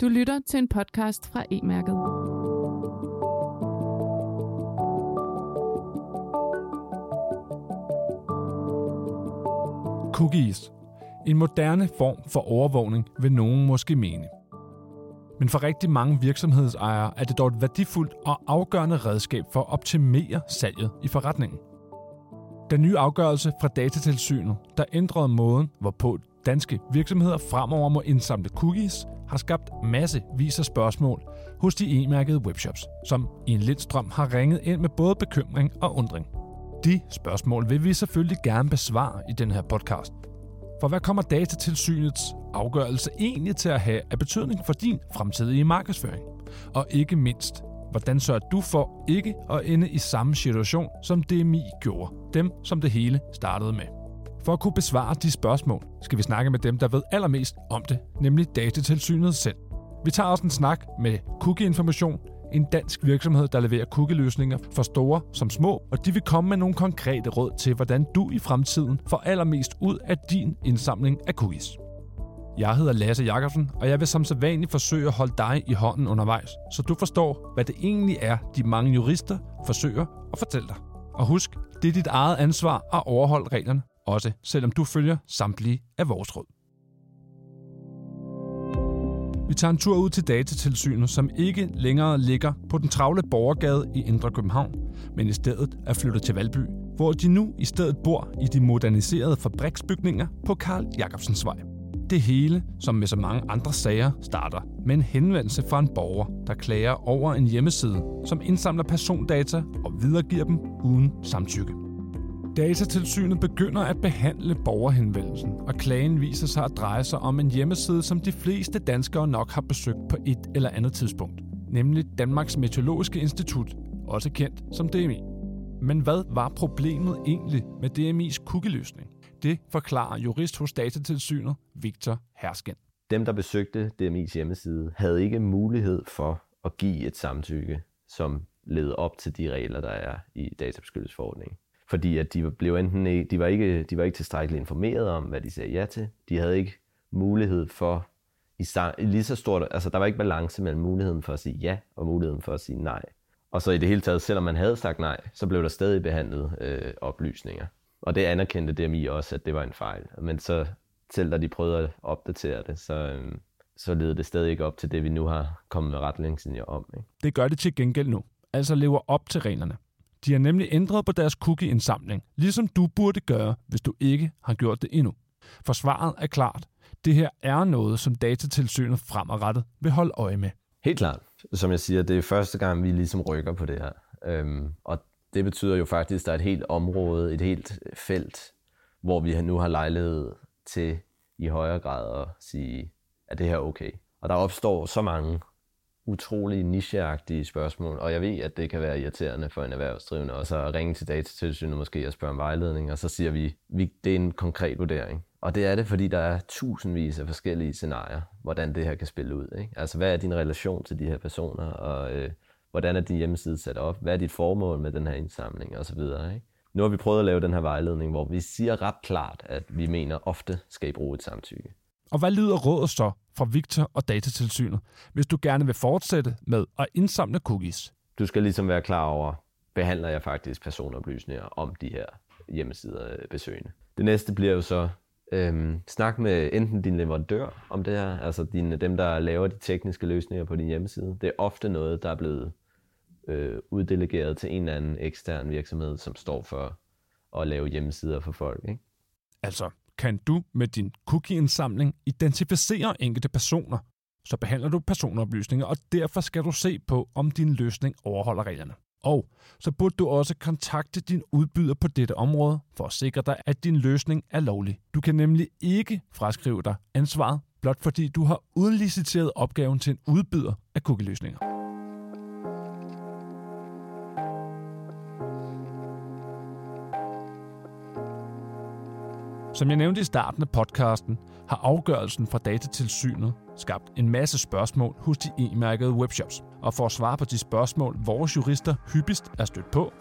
Du lytter til en podcast fra E-mærket. Cookies. En moderne form for overvågning, vil nogen måske mene. Men for rigtig mange virksomhedsejere er det dog et værdifuldt og afgørende redskab for at optimere salget i forretningen. Den nye afgørelse fra Datatilsynet, der ændrede måden, hvorpå danske virksomheder fremover må indsamle cookies, har skabt massevis af spørgsmål hos de e-mærkede webshops, som i en lidt strøm har ringet ind med både bekymring og undring. De spørgsmål vil vi selvfølgelig gerne besvare i den her podcast. For hvad kommer datatilsynets afgørelse egentlig til at have af betydning for din fremtidige markedsføring? Og ikke mindst, hvordan sørger du for ikke at ende i samme situation, som DMI gjorde, dem som det hele startede med? For at kunne besvare de spørgsmål, skal vi snakke med dem, der ved allermest om det, nemlig datatilsynet selv. Vi tager også en snak med Cookie-information, en dansk virksomhed, der leverer cookie-løsninger for store som små, og de vil komme med nogle konkrete råd til, hvordan du i fremtiden får allermest ud af din indsamling af cookies. Jeg hedder Lasse Jakobsen, og jeg vil som sædvanligt forsøge at holde dig i hånden undervejs, så du forstår, hvad det egentlig er, de mange jurister forsøger at fortælle dig. Og husk, det er dit eget ansvar at overholde reglerne, også selvom du følger samtlige af vores råd. Vi tager en tur ud til datatilsynet, som ikke længere ligger på den travle borgergade i Indre København, men i stedet er flyttet til Valby, hvor de nu i stedet bor i de moderniserede fabriksbygninger på Karl Jacobsens vej. Det hele, som med så mange andre sager, starter med en henvendelse fra en borger, der klager over en hjemmeside, som indsamler persondata og videregiver dem uden samtykke. Datatilsynet begynder at behandle borgerhenvendelsen, og klagen viser sig at dreje sig om en hjemmeside, som de fleste danskere nok har besøgt på et eller andet tidspunkt, nemlig Danmarks Meteorologiske Institut, også kendt som DMI. Men hvad var problemet egentlig med DMI's cookie-løsning? Det forklarer jurist hos Datatilsynet, Victor Hersken. Dem, der besøgte DMI's hjemmeside, havde ikke mulighed for at give et samtykke, som leder op til de regler, der er i databeskyttelsesforordningen fordi at de blev enten ikke, de var ikke, de var ikke tilstrækkeligt informeret om, hvad de sagde ja til. De havde ikke mulighed for, i, i lige så stort, altså der var ikke balance mellem muligheden for at sige ja og muligheden for at sige nej. Og så i det hele taget, selvom man havde sagt nej, så blev der stadig behandlet øh, oplysninger. Og det anerkendte DMI også, at det var en fejl. Men så, selv da de prøvede at opdatere det, så, øh, så leder det stadig ikke op til det, vi nu har kommet med retningslinjer om. Ikke? Det gør det til gengæld nu. Altså lever op til reglerne. De har nemlig ændret på deres cookie-indsamling, ligesom du burde gøre, hvis du ikke har gjort det endnu. For svaret er klart. Det her er noget, som datatilsynet fremadrettet vil holde øje med. Helt klart. Som jeg siger, det er første gang, vi ligesom rykker på det her. Øhm, og det betyder jo faktisk, at der er et helt område, et helt felt, hvor vi nu har lejlighed til i højere grad at sige, at det her er okay. Og der opstår så mange utrolig nicheagtige spørgsmål, og jeg ved, at det kan være irriterende for en erhvervsdrivende, og så ringe til datatilsynet måske og spørge om vejledning, og så siger vi, vi det er en konkret vurdering. Og det er det, fordi der er tusindvis af forskellige scenarier, hvordan det her kan spille ud. Ikke? Altså, hvad er din relation til de her personer, og øh, hvordan er din hjemmeside sat op? Hvad er dit formål med den her indsamling, og så videre. Ikke? Nu har vi prøvet at lave den her vejledning, hvor vi siger ret klart, at vi mener ofte skal I bruge et samtykke. Og hvad lyder rådet så fra Victor og Datatilsynet, hvis du gerne vil fortsætte med at indsamle cookies? Du skal ligesom være klar over, behandler jeg faktisk personoplysninger om de her hjemmesider øh, besøgende. Det næste bliver jo så, øhm, snak med enten din leverandør om det her, altså dine, dem, der laver de tekniske løsninger på din hjemmeside. Det er ofte noget, der er blevet øh, uddelegeret til en eller anden ekstern virksomhed, som står for at lave hjemmesider for folk. Ikke? Altså, kan du med din cookie-indsamling identificere enkelte personer, så behandler du personoplysninger, og derfor skal du se på, om din løsning overholder reglerne. Og så burde du også kontakte din udbyder på dette område for at sikre dig, at din løsning er lovlig. Du kan nemlig ikke fraskrive dig ansvaret, blot fordi du har udliciteret opgaven til en udbyder af cookie-løsninger. Som jeg nævnte i starten af podcasten, har afgørelsen fra datatilsynet skabt en masse spørgsmål hos de e-mærkede webshops. Og for at svare på de spørgsmål, vores jurister hyppigst er stødt på,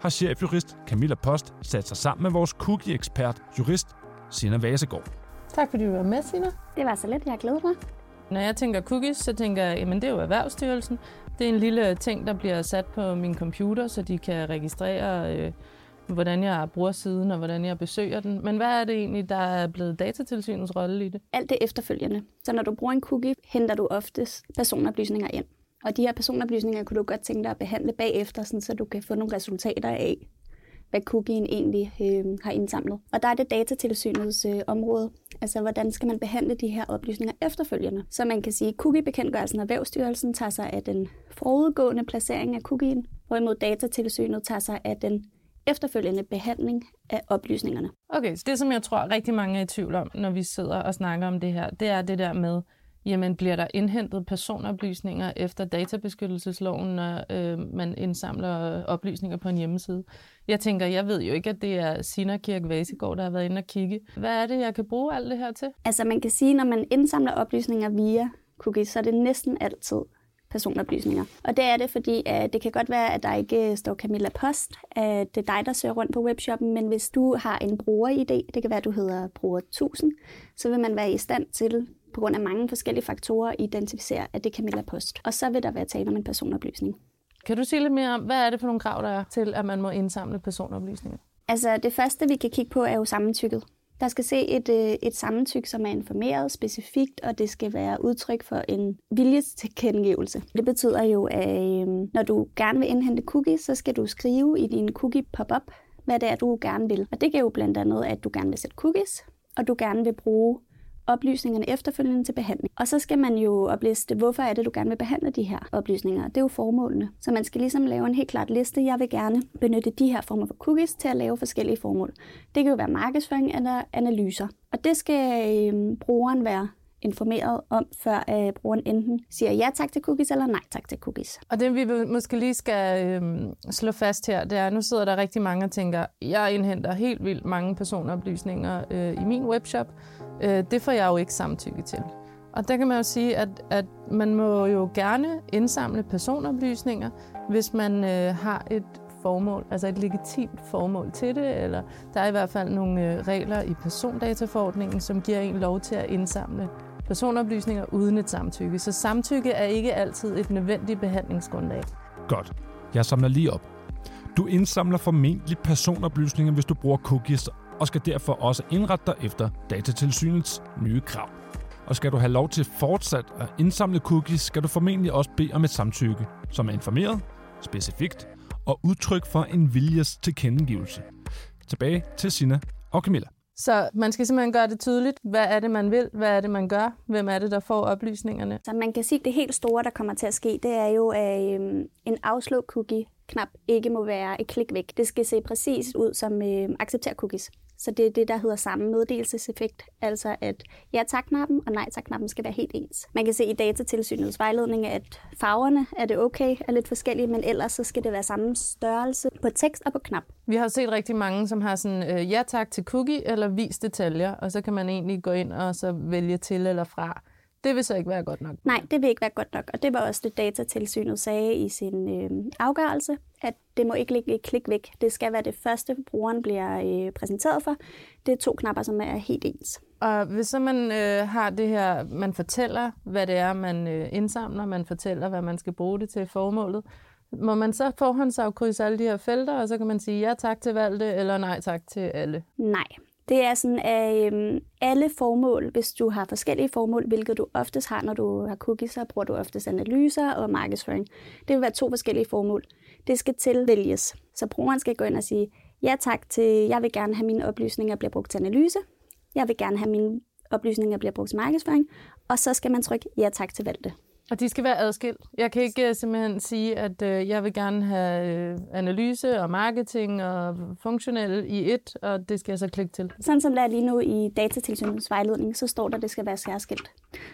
har chefjurist Camilla Post sat sig sammen med vores cookie-ekspert, jurist Sina Vasegård. Tak fordi du var med, Sina. Det var så let, jeg glæder mig. Når jeg tænker cookies, så tænker jeg, at det er jo Erhvervsstyrelsen. Det er en lille ting, der bliver sat på min computer, så de kan registrere, øh, hvordan jeg bruger siden og hvordan jeg besøger den. Men hvad er det egentlig, der er blevet datatilsynets rolle i det? Alt det efterfølgende. Så når du bruger en cookie, henter du oftest personoplysninger ind. Og de her personoplysninger kunne du godt tænke dig at behandle bagefter, sådan, så du kan få nogle resultater af, hvad cookien egentlig øh, har indsamlet. Og der er det datatilsynets øh, område. Altså, hvordan skal man behandle de her oplysninger efterfølgende? Så man kan sige, at cookiebekendtgørelsen og Vævstyrelsen tager sig af den forudgående placering af cookien, hvorimod datatilsynet tager sig af den efterfølgende behandling af oplysningerne. Okay, så det som jeg tror rigtig mange er i tvivl om, når vi sidder og snakker om det her, det er det der med, jamen bliver der indhentet personoplysninger efter databeskyttelsesloven, når øh, man indsamler oplysninger på en hjemmeside? Jeg tænker, jeg ved jo ikke, at det er Sina Kirk Vasegård, der har været inde og kigge. Hvad er det, jeg kan bruge alt det her til? Altså man kan sige, når man indsamler oplysninger via cookies, så er det næsten altid personoplysninger. Og det er det, fordi at det kan godt være, at der ikke står Camilla Post, at det er dig, der søger rundt på webshoppen, men hvis du har en bruger-ID, det kan være, at du hedder bruger 1000, så vil man være i stand til på grund af mange forskellige faktorer identificere, at det er Camilla Post. Og så vil der være tale om en personoplysning. Kan du sige lidt mere om, hvad er det for nogle krav, der er til, at man må indsamle personoplysninger? Altså det første, vi kan kigge på, er jo samtykket. Der skal se et, øh, et samtykke, som er informeret specifikt, og det skal være udtryk for en viljestilkendegivelse. Det betyder jo, at øh, når du gerne vil indhente cookies, så skal du skrive i din cookie pop-up, hvad det er, du gerne vil. Og det kan jo blandt andet, at du gerne vil sætte cookies, og du gerne vil bruge oplysningerne efterfølgende til behandling. Og så skal man jo opliste, hvorfor er det, du gerne vil behandle de her oplysninger. Det er jo formålene. Så man skal ligesom lave en helt klart liste. Jeg vil gerne benytte de her former for cookies til at lave forskellige formål. Det kan jo være markedsføring eller analyser. Og det skal øh, brugeren være informeret om, før øh, brugeren enten siger ja tak til cookies eller nej tak til cookies. Og det vi måske lige skal øh, slå fast her, det er, at nu sidder der rigtig mange og tænker, jeg indhenter helt vildt mange personoplysninger øh, i min webshop. Øh, det får jeg jo ikke samtykke til. Og der kan man jo sige, at, at man må jo gerne indsamle personoplysninger, hvis man øh, har et formål, altså et legitimt formål til det, eller der er i hvert fald nogle øh, regler i persondataforordningen, som giver en lov til at indsamle personoplysninger uden et samtykke. Så samtykke er ikke altid et nødvendigt behandlingsgrundlag. Godt. Jeg samler lige op. Du indsamler formentlig personoplysninger, hvis du bruger cookies, og skal derfor også indrette dig efter datatilsynets nye krav. Og skal du have lov til fortsat at indsamle cookies, skal du formentlig også bede om et samtykke, som er informeret, specifikt og udtryk for en viljes tilkendegivelse. Tilbage til Sina og Camilla. Så man skal simpelthen gøre det tydeligt. Hvad er det, man vil? Hvad er det, man gør? Hvem er det, der får oplysningerne? Så man kan sige, at det helt store, der kommer til at ske, det er jo, at øhm, en afslå cookie knap ikke må være et klik væk. Det skal se præcis ud som øh, accepter cookies. Så det er det, der hedder samme meddelelseseffekt, altså at ja tak-knappen og nej tak-knappen skal være helt ens. Man kan se i datatilsynets vejledning, at farverne er det okay, er lidt forskellige, men ellers så skal det være samme størrelse på tekst og på knap. Vi har set rigtig mange, som har sådan øh, ja tak til cookie eller vis detaljer, og så kan man egentlig gå ind og så vælge til eller fra. Det vil så ikke være godt nok. Nej, det vil ikke være godt nok. Og det var også det, datatilsynet sagde i sin øh, afgørelse, at det må ikke ligge et klik væk. Det skal være det første, brugeren bliver øh, præsenteret for. Det er to knapper, som er helt ens. Og hvis så man øh, har det her, man fortæller, hvad det er, man øh, indsamler, man fortæller, hvad man skal bruge det til formålet, må man så forhåndsafkrydse alle de her felter, og så kan man sige ja tak til valgte, eller nej tak til alle? Nej, det er sådan, at øhm, alle formål, hvis du har forskellige formål, hvilket du oftest har, når du har cookies, så bruger du oftest analyser og markedsføring. Det vil være to forskellige formål. Det skal tilvælges. Så brugeren skal gå ind og sige, ja tak til, jeg vil gerne have mine oplysninger bliver brugt til analyse. Jeg vil gerne have mine oplysninger bliver brugt til markedsføring. Og så skal man trykke ja tak til valgte. Og de skal være adskilt. Jeg kan ikke uh, simpelthen sige, at uh, jeg vil gerne have uh, analyse og marketing og funktionel i et, og det skal jeg så klikke til. Sådan som det er lige nu i datatilsynets vejledning, så står der, at det skal være særskilt.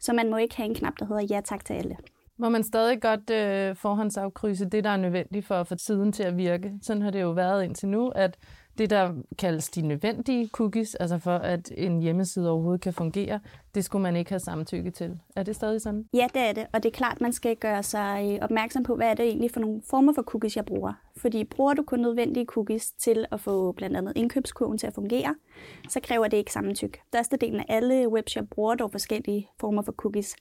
Så man må ikke have en knap, der hedder ja tak til alle. Må man stadig godt uh, forhåndsafkrydse det, der er nødvendigt for at få tiden til at virke. Sådan har det jo været indtil nu, at det, der kaldes de nødvendige cookies, altså for at en hjemmeside overhovedet kan fungere, det skulle man ikke have samtykke til. Er det stadig sådan? Ja, det er det. Og det er klart, man skal gøre sig øh, opmærksom på, hvad er det egentlig for nogle former for cookies, jeg bruger. Fordi bruger du kun nødvendige cookies til at få blandt andet indkøbskurven til at fungere, så kræver det ikke samtykke. Størstedelen af alle webshop bruger dog forskellige former for cookies.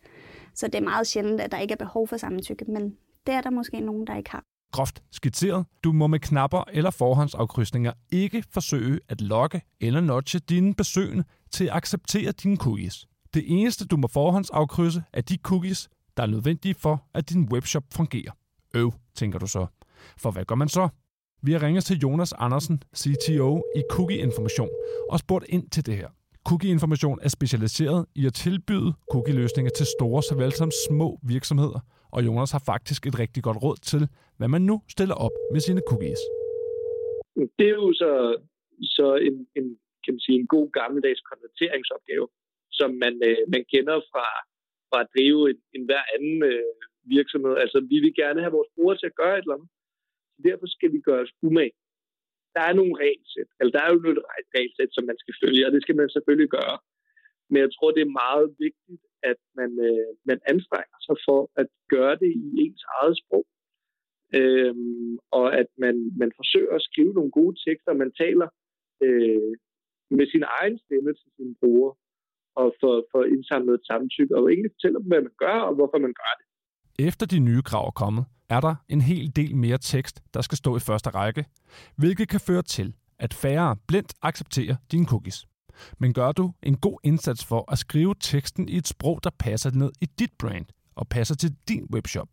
Så det er meget sjældent, at der ikke er behov for samtykke, men det er der måske nogen, der ikke har groft skitseret. Du må med knapper eller forhåndsafkrydsninger ikke forsøge at lokke eller notche dine besøgende til at acceptere dine cookies. Det eneste, du må forhåndsafkrydse, er de cookies, der er nødvendige for, at din webshop fungerer. Øv, tænker du så. For hvad gør man så? Vi har ringet til Jonas Andersen, CTO i Cookie Information, og spurgt ind til det her. Cookie Information er specialiseret i at tilbyde cookie-løsninger til store såvel som små virksomheder, og Jonas har faktisk et rigtig godt råd til, hvad man nu stiller op med sine cookies. Det er jo så, så en, en, kan man sige, en god gammeldags konverteringsopgave, som man, øh, man kender fra, fra at drive en, en hver anden øh, virksomhed. Altså, vi vil gerne have vores brugere til at gøre et eller andet. Så derfor skal vi gøre os umage. Der er nogle regelsæt, eller der er jo nogle regelsæt, som man skal følge, og det skal man selvfølgelig gøre. Men jeg tror, det er meget vigtigt, at man, øh, man anstrenger sig for at gøre det i ens eget sprog. Øhm, og at man, man forsøger at skrive nogle gode tekster, man taler øh, med sin egen stemme til sine brugere, og for, for indsamlet et samtykke, og egentlig fortæller dem, hvad man gør, og hvorfor man gør det. Efter de nye krav er kommet, er der en hel del mere tekst, der skal stå i første række, hvilket kan føre til, at færre blindt accepterer dine cookies. Men gør du en god indsats for at skrive teksten i et sprog, der passer ned i dit brand og passer til din webshop,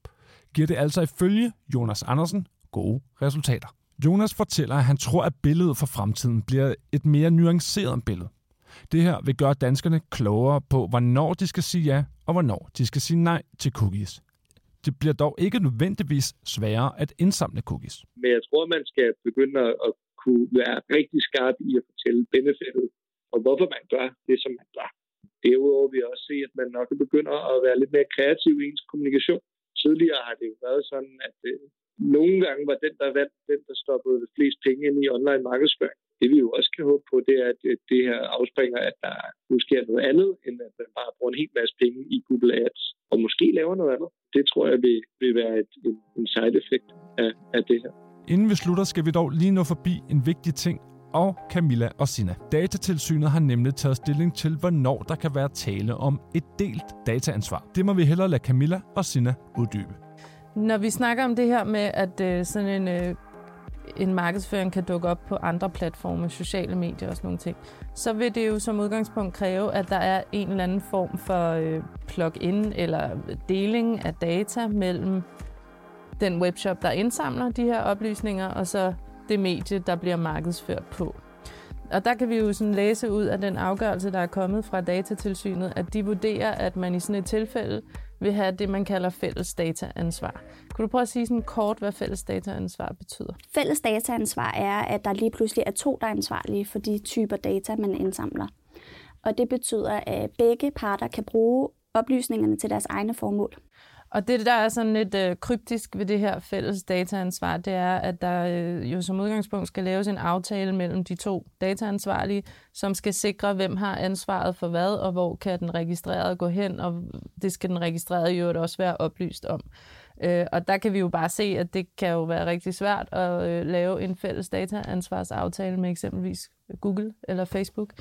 giver det altså ifølge Jonas Andersen gode resultater. Jonas fortæller, at han tror, at billedet for fremtiden bliver et mere nuanceret billede. Det her vil gøre danskerne klogere på, hvornår de skal sige ja, og hvornår de skal sige nej til cookies. Det bliver dog ikke nødvendigvis sværere at indsamle cookies. Men jeg tror, man skal begynde at kunne være rigtig skarp i at fortælle benefitet og hvorfor man gør det, som man gør. Derudover vil jeg også se, at man nok begynder at være lidt mere kreativ i ens kommunikation. Tidligere har det jo været sådan, at øh, nogle gange var den, der vandt, den, der stoppede flest penge ind i online markedsføring. Det vi jo også kan håbe på, det er, at øh, det her afspringer, at der måske er noget andet, end at man bare bruger en hel masse penge i Google Ads, og måske laver noget andet. Det tror jeg vil, vil være et, en, en side effect af, af det her. Inden vi slutter, skal vi dog lige nå forbi en vigtig ting, og Camilla og Sina. Datatilsynet har nemlig taget stilling til, hvornår der kan være tale om et delt dataansvar. Det må vi hellere lade Camilla og Sina uddybe. Når vi snakker om det her med, at øh, sådan en, øh, en markedsføring kan dukke op på andre platforme, sociale medier og sådan nogle ting, så vil det jo som udgangspunkt kræve, at der er en eller anden form for øh, plug-in eller deling af data mellem den webshop, der indsamler de her oplysninger, og så det medie, der bliver markedsført på. Og der kan vi jo sådan læse ud af den afgørelse, der er kommet fra datatilsynet, at de vurderer, at man i sådan et tilfælde vil have det, man kalder fælles dataansvar. Kunne du prøve at sige sådan kort, hvad fælles dataansvar betyder? Fælles dataansvar er, at der lige pludselig er to, der er ansvarlige for de typer data, man indsamler. Og det betyder, at begge parter kan bruge oplysningerne til deres egne formål. Og det, der er sådan lidt øh, kryptisk ved det her fælles dataansvar, det er, at der øh, jo som udgangspunkt skal laves en aftale mellem de to dataansvarlige, som skal sikre, hvem har ansvaret for hvad, og hvor kan den registrerede gå hen, og det skal den registrerede jo også være oplyst om. Øh, og der kan vi jo bare se, at det kan jo være rigtig svært at øh, lave en fælles dataansvarsaftale med eksempelvis Google eller Facebook.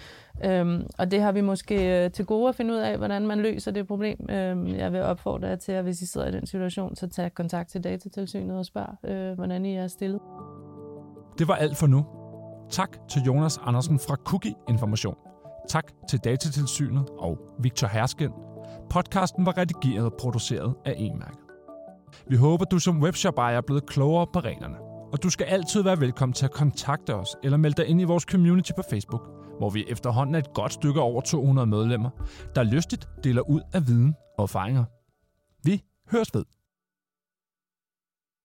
Øhm, og det har vi måske øh, til gode at finde ud af, hvordan man løser det problem. Øhm, jeg vil opfordre jer til, at hvis I sidder i den situation, så tag kontakt til datatilsynet og spørg, øh, hvordan I er stillet. Det var alt for nu. Tak til Jonas Andersen fra Cookie Information. Tak til Datatilsynet og Victor Hersken. Podcasten var redigeret og produceret af E-mærket. Vi håber, du som webshop-ejer er blevet klogere på reglerne. Og du skal altid være velkommen til at kontakte os eller melde dig ind i vores community på Facebook, hvor vi efterhånden er et godt stykke over 200 medlemmer, der lystigt deler ud af viden og erfaringer. Vi høres ved.